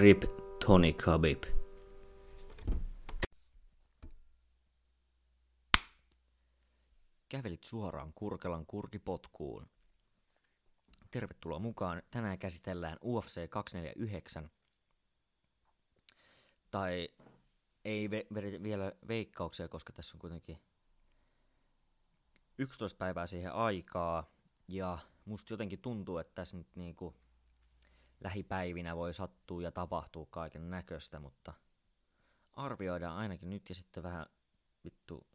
Rip Tony Khabib. Kävelit suoraan Kurkelan kurkipotkuun. Tervetuloa mukaan. Tänään käsitellään UFC 249. Tai ei ve- vielä veikkauksia, koska tässä on kuitenkin 11 päivää siihen aikaa. Ja musta jotenkin tuntuu, että tässä nyt niinku lähipäivinä voi sattua ja tapahtua kaiken näköistä, mutta arvioidaan ainakin nyt ja sitten vähän vittu,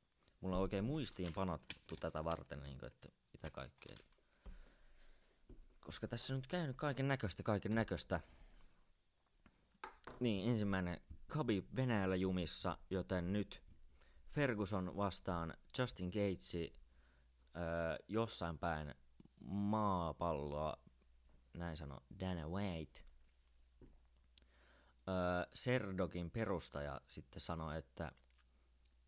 mulla on oikein muistiin panottu tätä varten, niin kuin, että mitä kaikkea. Koska tässä on nyt käynyt kaiken näköistä, kaiken näköistä. Niin, ensimmäinen Kabi Venäjällä jumissa, joten nyt Ferguson vastaan Justin Gatesi öö, jossain päin maapalloa näin sano Dana White. Öö, Serdogin perustaja sitten sanoi, että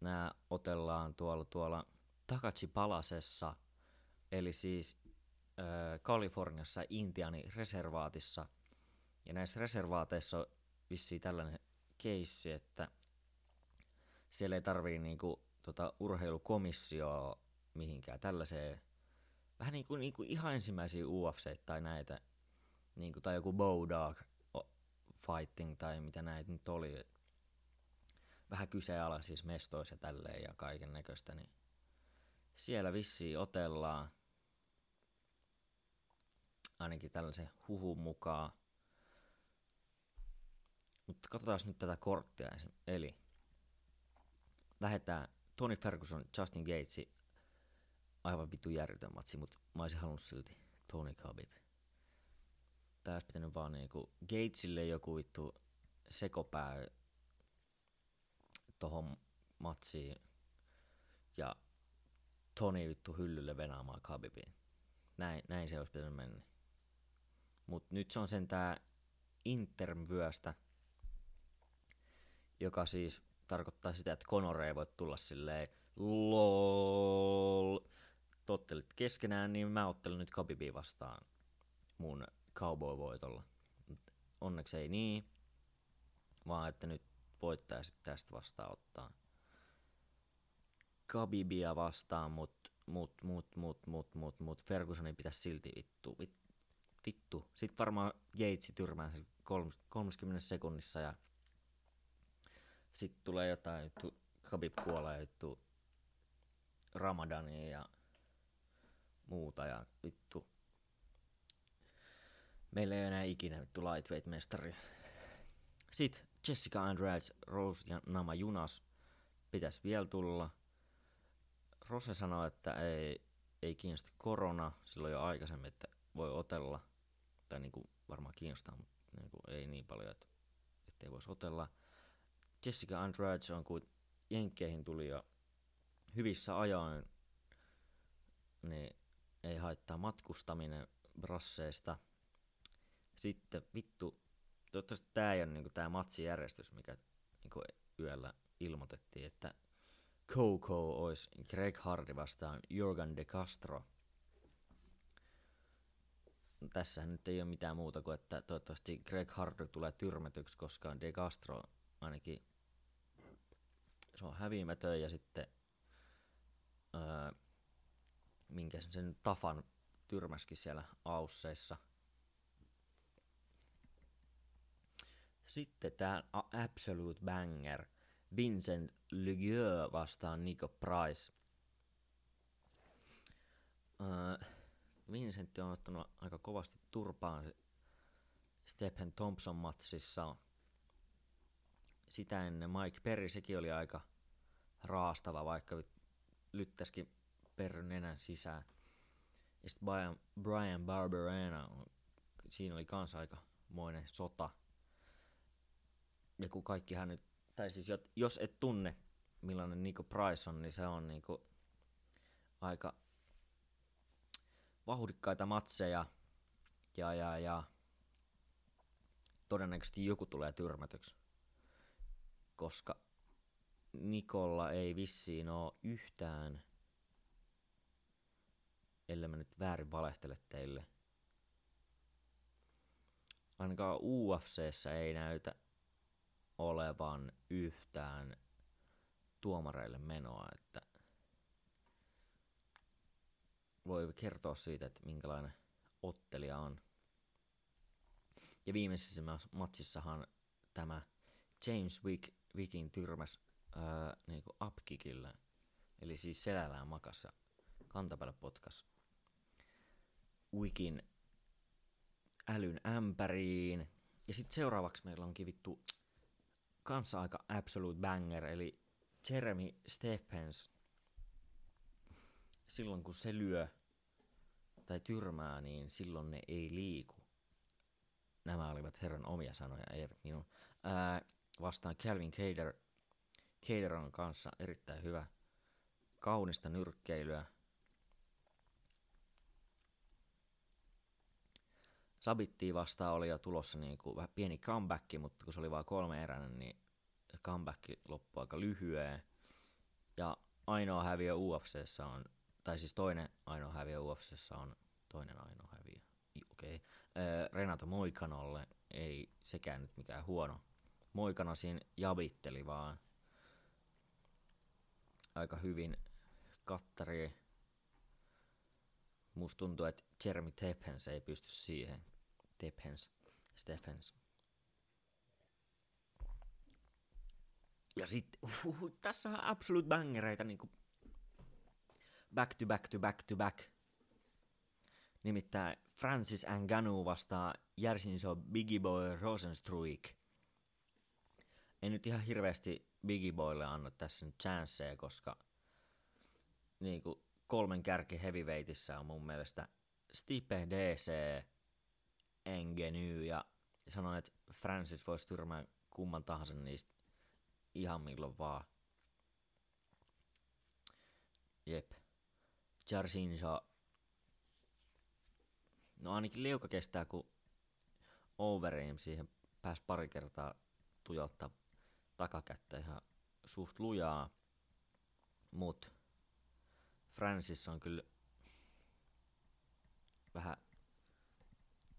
nämä otellaan tuolla, tuolla Takachi Palasessa, eli siis öö, Kaliforniassa Intiani reservaatissa. Ja näissä reservaateissa on vissiin tällainen keissi, että siellä ei tarvii niinku, tota, urheilukomissioa mihinkään tällaiseen vähän niin kuin, niin kuin ihan ensimmäisiä UFC tai näitä niin kuin, tai joku Bowdog fighting tai mitä näitä nyt oli, vähän kyseenalaisissa mestoissa ja tälleen ja kaiken näköistä, niin siellä vissiin otellaan ainakin tällaisen huhun mukaan. Mutta katsotaan nyt tätä korttia ensin. Eli lähdetään Tony Ferguson, Justin Gatesi, aivan vittu järjetön matsi, mutta mä olisin halunnut silti Tony Khabib tää olisi pitänyt vaan niinku Gatesille joku vittu sekopää tohon matsiin ja Toni vittu hyllylle venaamaan Khabibiin. Näin, näin se olisi pitänyt mennä. Mut nyt se on sen tää Intermvyöstä, joka siis tarkoittaa sitä, että Conor ei voi tulla silleen lol. Tottelit keskenään, niin mä ottelen nyt Khabibia vastaan mun cowboy-voitolla. Onneksi ei niin, vaan että nyt voittaja sitten tästä vastaan ottaa Kabibia vastaan, mut, mut, mut, mut, mut, mut, mut Fergusonin pitäisi silti vittu, vit, vittu. Sitten varmaan Gatesi tyrmää sen 30 sekunnissa ja sitten tulee jotain juttu, Khabib kuolee juttu Ramadania ja muuta ja vittu Meillä ei enää ikinä vittu lightweight-mestari. Sitten Jessica Andrade, Rose ja Nama Junas pitäisi vielä tulla. Rose sanoi, että ei, ei kiinnosta korona silloin jo aikaisemmin, että voi otella. Tai niin kuin varmaan kiinnostaa, mutta niin kuin ei niin paljon, että, että ei voisi otella. Jessica Andrade on kuin Jenkkeihin tuli jo hyvissä ajoin, niin ei haittaa matkustaminen brasseista – sitten vittu, toivottavasti tämä ei ole niinku tämä matsijärjestys, mikä niinku yöllä ilmoitettiin, että Coco olisi Greg Hardy vastaan Jorgan de Castro. Tässähän nyt ei ole mitään muuta kuin, että toivottavasti Greg Hardy tulee tyrmätyksi, koska de Castro ainakin se on häviämätön ja sitten öö, minkä sen Tafan tyrmäskin siellä Ausseissa – Sitten tämä Absolute Banger. Vincent Legueux vastaan Nico Price. Uh, Vincent on ottanut aika kovasti turpaan Stephen Thompson matsissa. Sitä ennen Mike Perry, sekin oli aika raastava, vaikka lyttäskin Perryn nenän sisään. Ja sitten Brian, Brian Barberena, siinä oli kans aika moinen sota ja kun kaikkihan nyt, tai siis jos et tunne millainen Nico Price on, niin se on niinku aika vauhdikkaita matseja ja, ja, ja todennäköisesti joku tulee tyrmätyksi, koska Nikolla ei vissiin ole yhtään, ellei mä nyt väärin valehtele teille, ainakaan UFCssä ei näytä olevan yhtään tuomareille menoa, että voi kertoa siitä, että minkälainen ottelija on. Ja viimeisessä matsissahan tämä James Wick, Wickin tyrmäs ää, niinku upkickillä, eli siis selällään makassa, kantapäällä potkas Wickin älyn ämpäriin. Ja sitten seuraavaksi meillä onkin vittu kanssa aika absolute banger, eli Jeremy Stephens. Silloin kun se lyö tai tyrmää, niin silloin ne ei liiku. Nämä olivat herran omia sanoja, eivät minun. Ää, vastaan Calvin. Cater on kanssa erittäin hyvä. Kaunista nyrkkeilyä. Sabittiin vastaan oli jo tulossa niin kuin vähän pieni comeback, mutta kun se oli vain kolme eräinen, niin comeback loppui aika lyhyen. Ja ainoa häviö UFCssä on, tai siis toinen ainoa häviö UFCssä on toinen ainoa häviö. Okei. Okay. Renato Moikanolle ei sekään nyt mikään huono. Moikana siinä javitteli vaan aika hyvin kattari. Musta tuntuu, että Jeremy Tephens ei pysty siihen. Tephens, Stephens. Ja sitten, uh, tässä on absolute bangereita niinku back to back to back to back. Nimittäin Francis Ngannou vastaa Järsinso Biggie Boy Rosenstruik. En nyt ihan hirveästi Biggie Boylle anna tässä nyt chanceja, koska niinku kolmen kärki heavyweightissa on mun mielestä Stipe DC, Engeny ja sanoin, että Francis voisi tyrmää kumman tahansa niistä ihan milloin vaan. Jep. Jarsinsa. No ainakin liuka kestää, kun Overeem siihen pääsi pari kertaa tujottaa takakättä ihan suht lujaa. Mut Francis on kyllä vähän,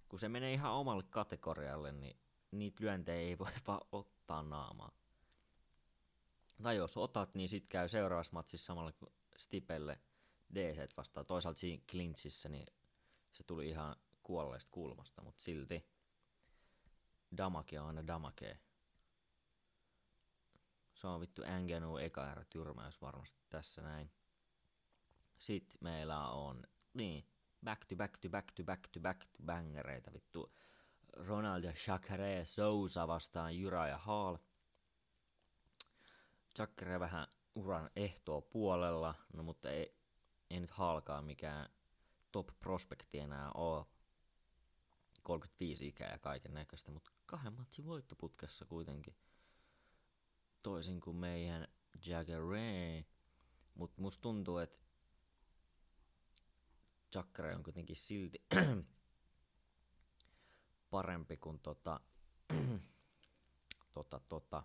kun se menee ihan omalle kategorialle, niin niitä lyöntejä ei voi vaan ottaa naamaa. Tai jos otat, niin sit käy seuraavassa matsissa samalla kuin Stipelle DC vastaan. Toisaalta siinä clinchissä, niin se tuli ihan kuolleesta kulmasta, mutta silti damake on aina damake. Se on vittu Engenu eka erä tyrmäys varmasti tässä näin. Sitten meillä on, niin, back to back to back to back to back to bangereita vittu. Ronald ja Chakre Sousa vastaan Jura ja Hall. Chakre vähän uran ehtoa puolella, no mutta ei, ei nyt halkaa mikään top prospekti enää ole. 35 ikää ja kaiken näköistä, mutta kahden matsin voittoputkessa kuitenkin. Toisin kuin meidän Jagger Mutta musta tuntuu, että Chakra on kuitenkin silti parempi kuin tota, tota, tota.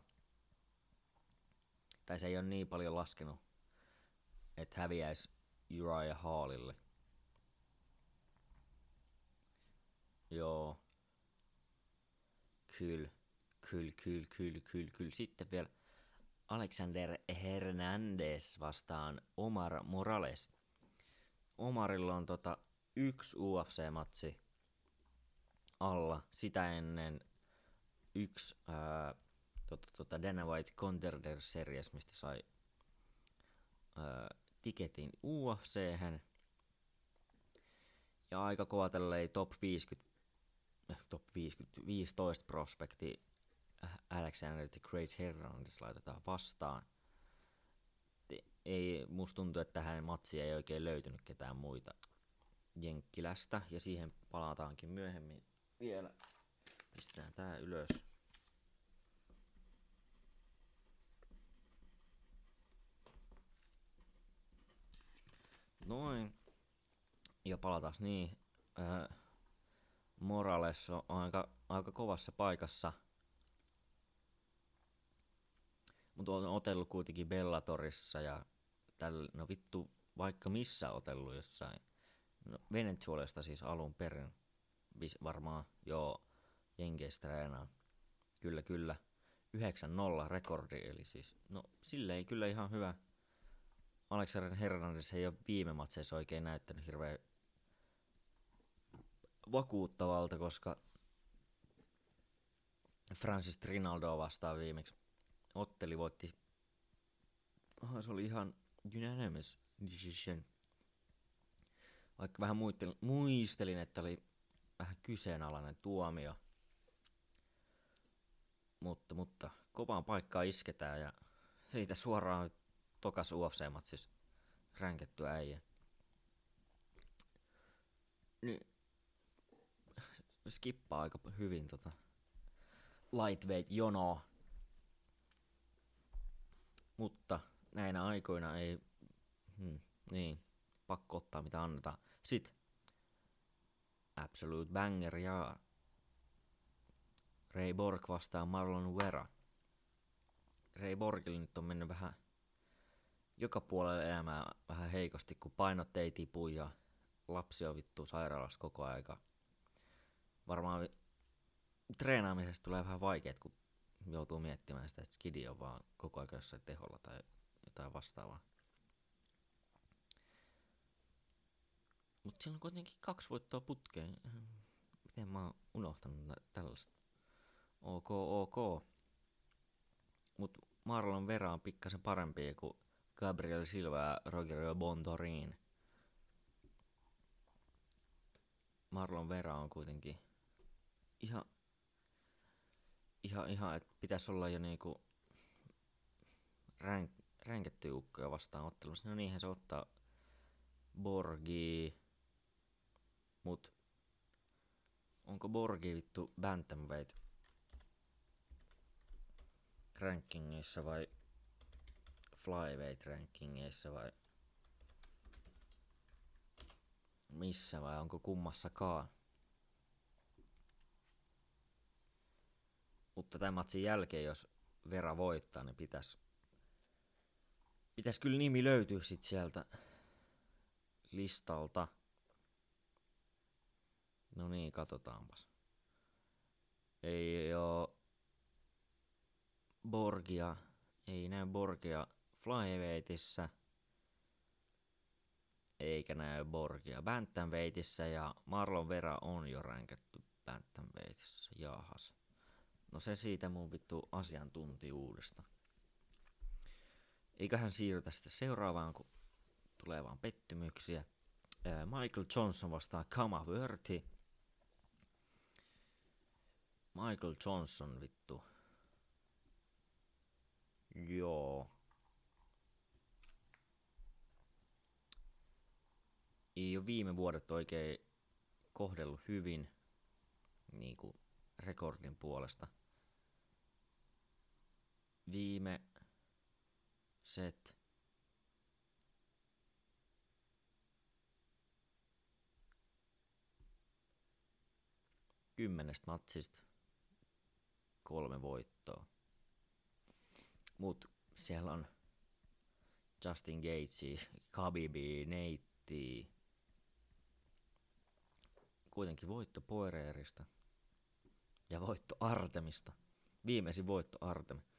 Tai se ei ole niin paljon laskenut, että häviäisi Uriah Hallille. Joo. Kyllä. Kyllä, kyllä, kyllä, kyllä, kyllä. Sitten vielä Alexander Hernandez vastaan Omar Morales. Omarilla on tota yksi UFC-matsi alla. Sitä ennen yksi ää, tota, tota Dana White Contender Series, mistä sai ää, tiketin ufc Ja aika kova tälleen top 50, äh, top 50, 15 prospekti äh, Alexander the Great Hernandez laitetaan vastaan ei, musta tuntuu, että tähän matsiin ei oikein löytynyt ketään muita Jenkkilästä, ja siihen palataankin myöhemmin vielä. Pistetään tää ylös. Noin. Ja palataan niin. Äh, Morales on aika, aika kovassa paikassa. Mutta on otellut kuitenkin Bellatorissa ja tällä, no vittu, vaikka missä otellut jossain, no Venezuelasta siis alun perin, varmaan, joo, Jenkeistä treenaa. Kyllä, kyllä. 9-0 rekordi, eli siis, no silleen kyllä ihan hyvä. Alexander Hernandez ei ole viime matseissa oikein näyttänyt hirveän vakuuttavalta, koska Francis Trinaldo vastaan viimeksi otteli voitti. Oh, se oli ihan unanimous decision. Vaikka vähän muistelin, muistelin, että oli vähän kyseenalainen tuomio. Mutta, mutta kovaan paikkaan isketään ja siitä suoraan tokas UFC-mat siis ränketty äijä. Niin skippaa aika hyvin tota lightweight jonoa. Mutta näinä aikoina ei, hmm, niin, pakko ottaa mitä annetaan. Sitten Absolute Banger ja Ray Borg vastaa Marlon Vera. Ray Borgille nyt on mennyt vähän joka puolelle elämää vähän heikosti, kun painot ei tipu ja lapsi on vittu sairaalassa koko aika. Varmaan treenaamisesta tulee vähän vaikeet, kun joutuu miettimään sitä, että skidi on vaan koko ajan jossain teholla tai jotain vastaavaa. Mutta siinä on kuitenkin kaksi voittoa putkeen. Miten mä oon unohtanut tällaista? Ok, ok. Mut Marlon Vera on pikkasen parempi kuin Gabriel Silva ja Rogerio Bontorin. Marlon Vera on kuitenkin ihan, ihan, ihan että pitäisi olla jo niinku ränk, ukkoja vastaan ottelussa. No niinhän se ottaa Borgi, mut onko Borgi vittu Bantamweight rankingissa vai flyweight rankingissa vai missä vai onko kummassakaan? Mutta tämän matsin jälkeen, jos Vera voittaa, niin pitäisi pitäis kyllä nimi löytyä sit sieltä listalta. No niin, katsotaanpas. Ei oo Borgia, ei näy Borgia Flyweightissa, eikä näy Borgia Bantamweightissa ja Marlon Vera on jo ränkätty Bantamweightissa, jahas. No se siitä mun vittu asiantuntijuudesta. Eiköhän siirrytä sitten seuraavaan, kun tulee vaan pettymyksiä. Michael Johnson vastaa Kama Wörthi. Michael Johnson vittu. Joo. Ei ole viime vuodet oikein kohdellut hyvin niin kuin rekordin puolesta – viime set kymmenestä matsista kolme voittoa. Mut siellä on Justin Gatesi, Kabibi, Neitti. Kuitenkin voitto Poirerista ja voitto Artemista. Viimeisin voitto Artemi.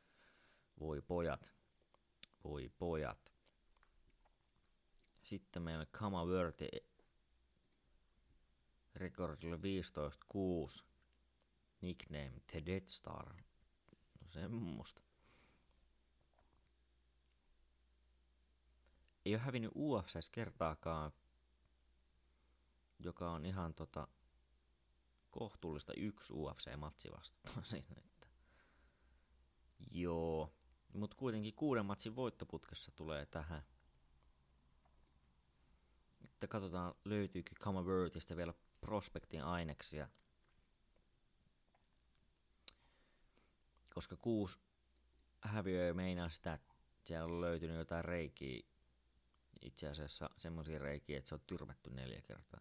Voi pojat. Voi pojat. Sitten meillä Kama Wörti rekordilla 15-6. Nickname The Dead Star. No semmoista. Ei ole hävinnyt UFCs kertaakaan, joka on ihan tota kohtuullista yksi UFC-matsi vastaan. Joo. Mutta kuitenkin kuuden matsin voittoputkessa tulee tähän. Että katsotaan löytyykö Camavertistä vielä prospektin aineksia. Koska kuusi häviöä meinaa sitä, että siellä on löytynyt jotain reikiä. Itse asiassa semmoisia reikiä, että se on tyrmätty neljä kertaa.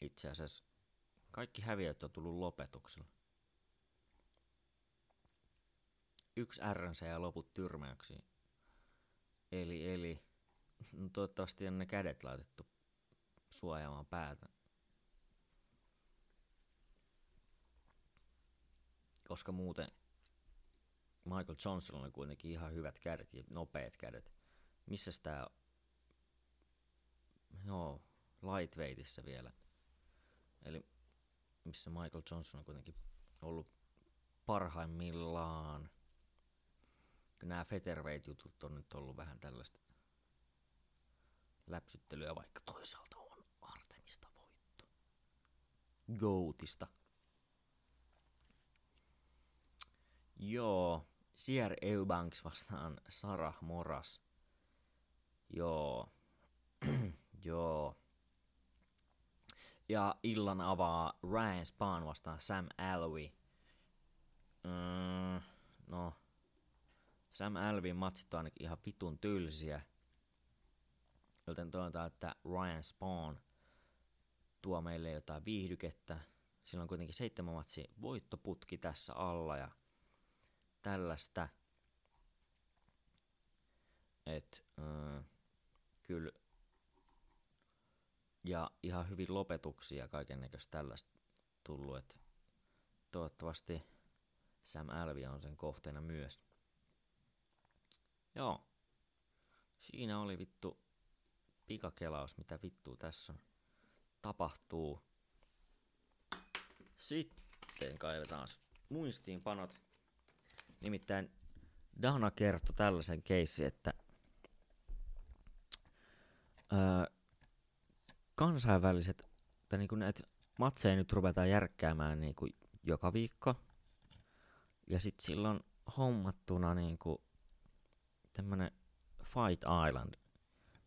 Itse asiassa kaikki häviöt on tullut lopetuksella. yksi RNC ja loput tyrmäyksiin. Eli, eli no toivottavasti on ne kädet laitettu suojaamaan päätä. Koska muuten Michael Johnson oli kuitenkin ihan hyvät kädet ja nopeat kädet. Missä tää No, lightweightissä vielä. Eli missä Michael Johnson on kuitenkin ollut parhaimmillaan Nämä featherweight-jutut on nyt ollut vähän tällaista läpsyttelyä, vaikka toisaalta on Artemista voitto. Goatista. Joo, Sier Eubanks vastaan Sarah Moras. Joo. Joo. Ja illan avaa Ryan Spahn vastaan Sam Alvey. Mm, no, Sam Alvin matsit on ainakin ihan vitun tylsiä. Joten toivotaan, että Ryan Spawn tuo meille jotain viihdykettä. Sillä on kuitenkin seitsemän matsi voittoputki tässä alla ja tällaista. Et, äh, kyllä. Ja ihan hyvin lopetuksia kaiken näköistä tällaista tullut. Et toivottavasti Sam Alvi on sen kohteena myös. Joo. Siinä oli vittu pikakelaus, mitä vittu tässä on. Tapahtuu. Sitten kaivetaan muistiinpanot. Nimittäin Dana kertoi tällaisen keissi, että öö, kansainväliset, tai niinku näitä matseja nyt ruvetaan järkkäämään niinku joka viikko. Ja sit silloin hommattuna niinku tämmönen Fight Island,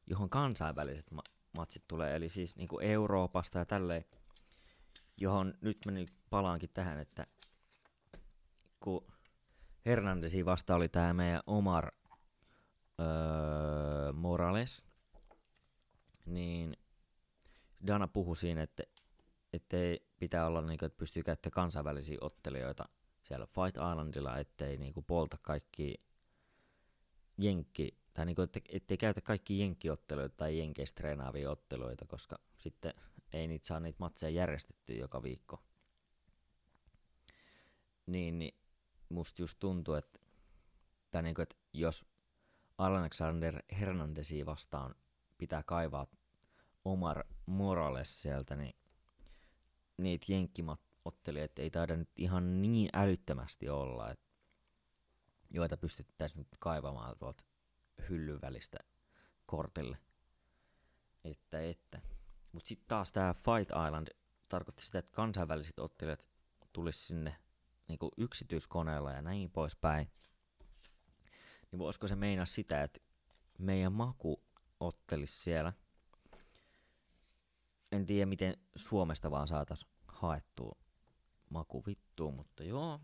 johon kansainväliset ma- matsit tulee, eli siis niinku Euroopasta ja tälleen, johon nyt meni palaankin tähän, että kun Hernandesi vasta oli tämä meidän Omar öö, Morales, niin Dana puhui siinä, että ettei pitää olla, niin kuin, että pystyy käyttämään kansainvälisiä ottelijoita siellä Fight Islandilla, ettei niin kuin, polta kaikki jenkki, tai niin kuin, että, ettei käytä kaikki jenkkiotteluita tai jenkeistä treenaavia otteluita, koska sitten ei niitä saa niitä matseja järjestettyä joka viikko. Niin, niin musta just tuntuu, että, tai niin kuin, että jos Alexander Hernandesi vastaan pitää kaivaa Omar Morales sieltä, niin niitä jenkkiottelijoita ei taida nyt ihan niin älyttömästi olla, että joita pystyttäisiin nyt kaivamaan tuolta hyllyn välistä kortille. Että, että. Mutta sitten taas tämä Fight Island tarkoitti sitä, että kansainväliset ottelijat tulisi sinne niinku yksityiskoneella ja näin poispäin. Niin voisiko se meinaa sitä, että meidän maku ottelisi siellä. En tiedä, miten Suomesta vaan saatas haettua maku vittuun, mutta joo.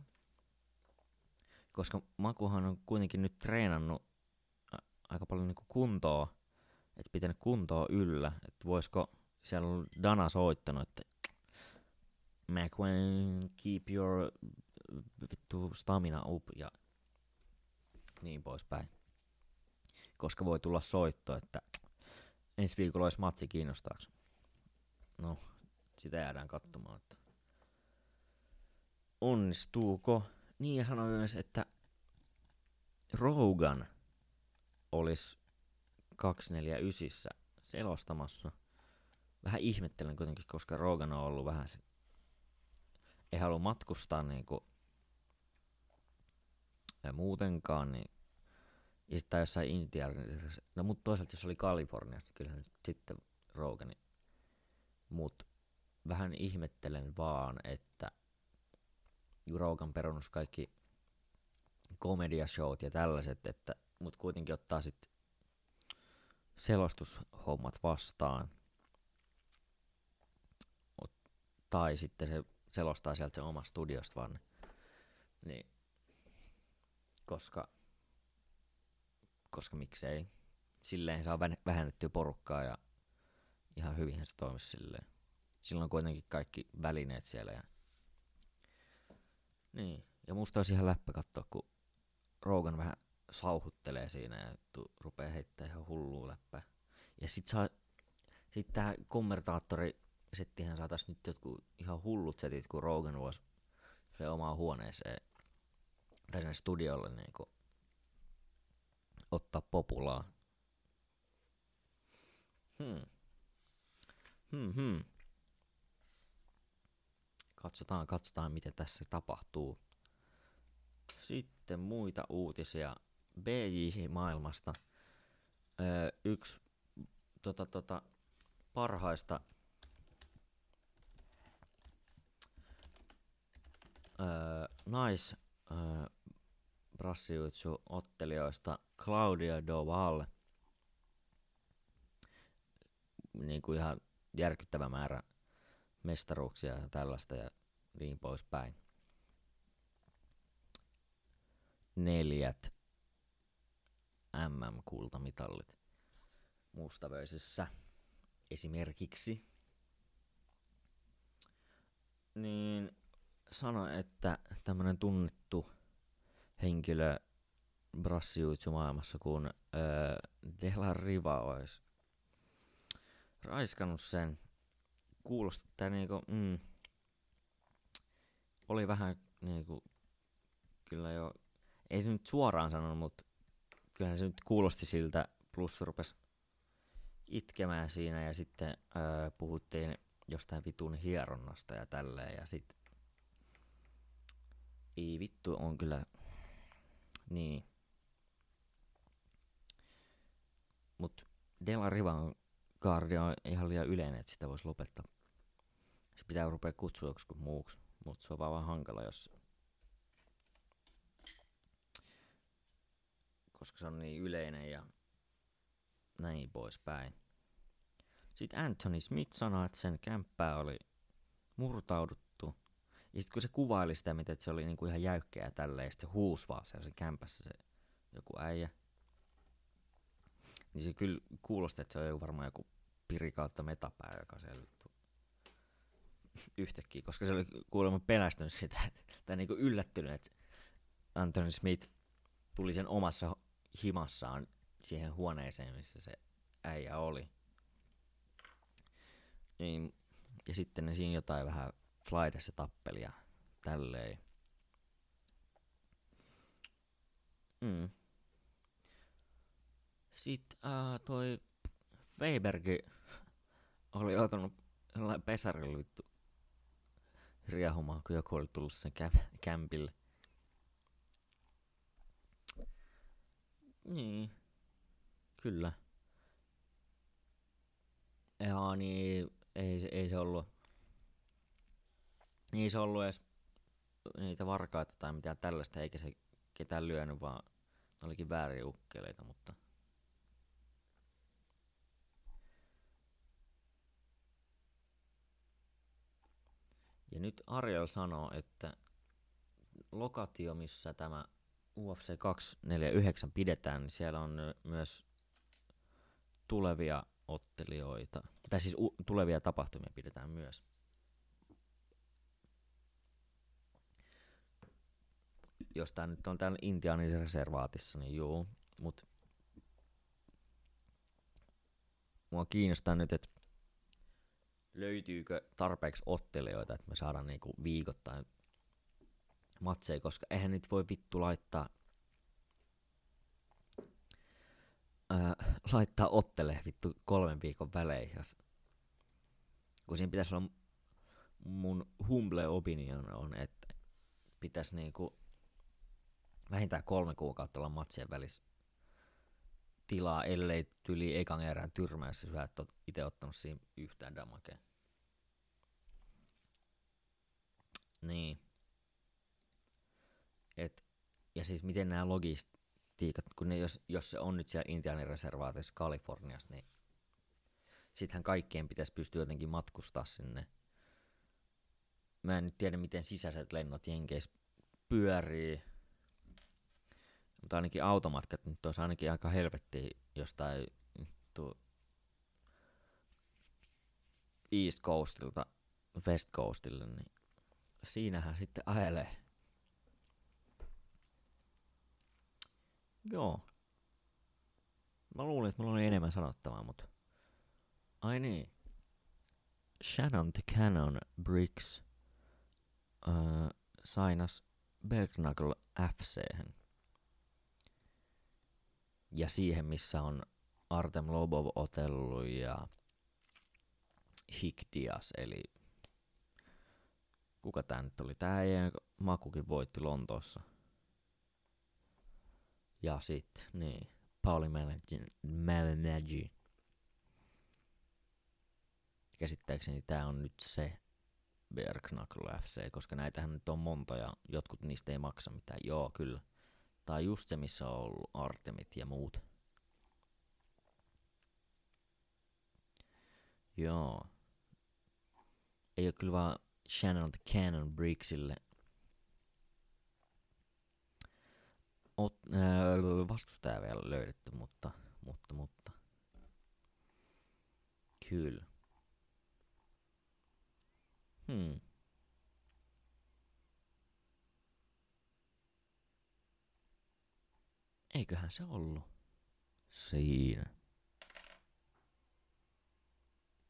Koska makuhan on kuitenkin nyt treenannut aika paljon niinku kuntoa, että pitänyt kuntoa yllä, että voisiko siellä on Dana soittanut, että McWayne, keep your vittu stamina up ja niin poispäin. Koska voi tulla soitto, että ensi viikolla olisi matsi kiinnostaako. No, sitä jäädään katsomaan, että onnistuuko. Niin ja sanoi myös, että Rogan olisi 249 selostamassa. Vähän ihmettelen kuitenkin, koska Rogan on ollut vähän se, ei halua matkustaa niinku ja muutenkaan, niin ja sitten jossain Intiassa, no mutta toisaalta jos oli Kaliforniassa, niin kyllähän sitten Rogani. Mut vähän ihmettelen vaan, että Rogan perunus kaikki komediashowt ja tällaiset, että mut kuitenkin ottaa sitten selostushommat vastaan. Tai sitten se selostaa sieltä sen omasta studiosta vaan. Niin. Koska, koska miksei. Silleen saa vähennettyä porukkaa ja ihan hyvin se toimisi silleen. Silloin kuitenkin kaikki välineet siellä. Ja... Niin. Ja musta olisi ihan läppä katsoa, kun Rogan vähän sauhuttelee siinä ja tu- rupeaa heittämään ihan hullua läppää. Ja sit saa, sit tää kommentaattori settihän saatais nyt jotkut ihan hullut setit, kun Rogan voisi se omaan huoneeseen tai sinne studiolle niinku ottaa populaa. Hmm. Hmm, hmm. Katsotaan, katsotaan, miten tässä tapahtuu. Sitten muita uutisia BJ-maailmasta. Öö, yksi tota, tota, parhaista öö, nais öö, ottelijoista Claudia Doval. Niin kuin ihan järkyttävä määrä mestaruuksia ja tällaista ja niin poispäin. Neljät MM-kultamitallit mustavöisessä esimerkiksi. Niin sano, että tämmönen tunnettu henkilö brassiuitsu maailmassa kuin öö, Della Riva olisi raiskannut sen. Kuulosti tää niinku, mm, oli vähän niinku, kyllä jo, ei se nyt suoraan sanonut, mutta kyllähän se nyt kuulosti siltä, plus rupes itkemään siinä ja sitten öö, puhuttiin jostain vitun hieronnasta ja tälleen ja sit ei vittu on kyllä niin. Mut Della Rivan kaardi on ihan liian yleinen, että sitä voisi lopettaa. Se pitää rupea kutsua joksikin muuksi, mutta se on vaan hankala, jos... Koska se on niin yleinen ja näin poispäin. Sitten Anthony Smith sanoi, että sen kämppää oli murtauduttu. Ja sitten kun se kuvaili sitä, miten se oli niinku ihan jäykkeä tälleen, ja sitten huusi vaan siellä sen kämpässä se joku äijä. Niin se kyllä kuulosti, että se on varmaan joku piri kautta metapää, joka siellä yhtäkkiä, koska se oli kuulemma pelästynyt sitä, tai niinku yllättynyt, että Anthony Smith tuli sen omassa himassaan siihen huoneeseen, missä se äijä oli. Niin, ja sitten ne siinä jotain vähän Flydessa tappelia tälleen. Mm. Sitten äh, toi Weibergi oli jollain pesarilla vittu riehumaan, kun joku oli tullut sen käm- kämpille. Niin. Kyllä. Ja niin, ei, ei se ollut, ei se ollut edes niitä varkaita tai mitään tällaista, eikä se ketään lyönyt, vaan ne olikin väärin ukkeleita, mutta Ja nyt Ariel sanoo, että lokatio, missä tämä UFC 249 pidetään, niin siellä on myös tulevia ottelijoita. Tai siis u- tulevia tapahtumia pidetään myös. Jos tämä nyt on täällä Intianin reservaatissa, niin juu. Mut mua kiinnostaa nyt, että löytyykö tarpeeksi ottelijoita, että me saadaan niinku viikoittain matseja, koska eihän nyt voi vittu laittaa ää, laittaa ottele vittu kolmen viikon välein, jos, kun siinä pitäisi olla mun humble opinion on, että pitäisi niinku vähintään kolme kuukautta olla matsien välissä tilaa, ellei tyli ekan erään tyrmäys, jos sä et ole itse ottanut siinä yhtään damakea. Niin. Et, ja siis miten nämä logistiikat, kun ne, jos, jos se on nyt siellä Intianin reservaatissa Kaliforniassa, niin sittenhän kaikkien pitäisi pystyä jotenkin matkustaa sinne. Mä en nyt tiedä, miten sisäiset lennot Jenkeissä pyörii, mutta ainakin automatkat nyt olisi ainakin aika helvetti jostain tu, East Coastilta West Coastille, niin siinähän sitten ajelee. Joo. Mä luulin, että mulla oli enemmän sanottavaa, mutta... Ai niin. Shannon the Cannon Briggs uh, sainas Bergnagel FC. Ja siihen, missä on Artem Lobov otellut ja Hikdias, eli kuka tää nyt oli? Tää ei Makukin voitti Lontoossa. Ja sit, niin, Pauli Malignaggi. Käsittääkseni tää on nyt se Bear Knuckle FC, koska näitähän nyt on monta ja jotkut niistä ei maksa mitään. Joo, kyllä. On just se, missä on ollut Artemit ja muut. Joo. Ei ole kyllä vaan Shannon the Cannon Briggsille ot, äh, vastustaja vielä löydetty, mutta, mutta, mutta. Kyllä. Hmm. Eiköhän se ollut siinä.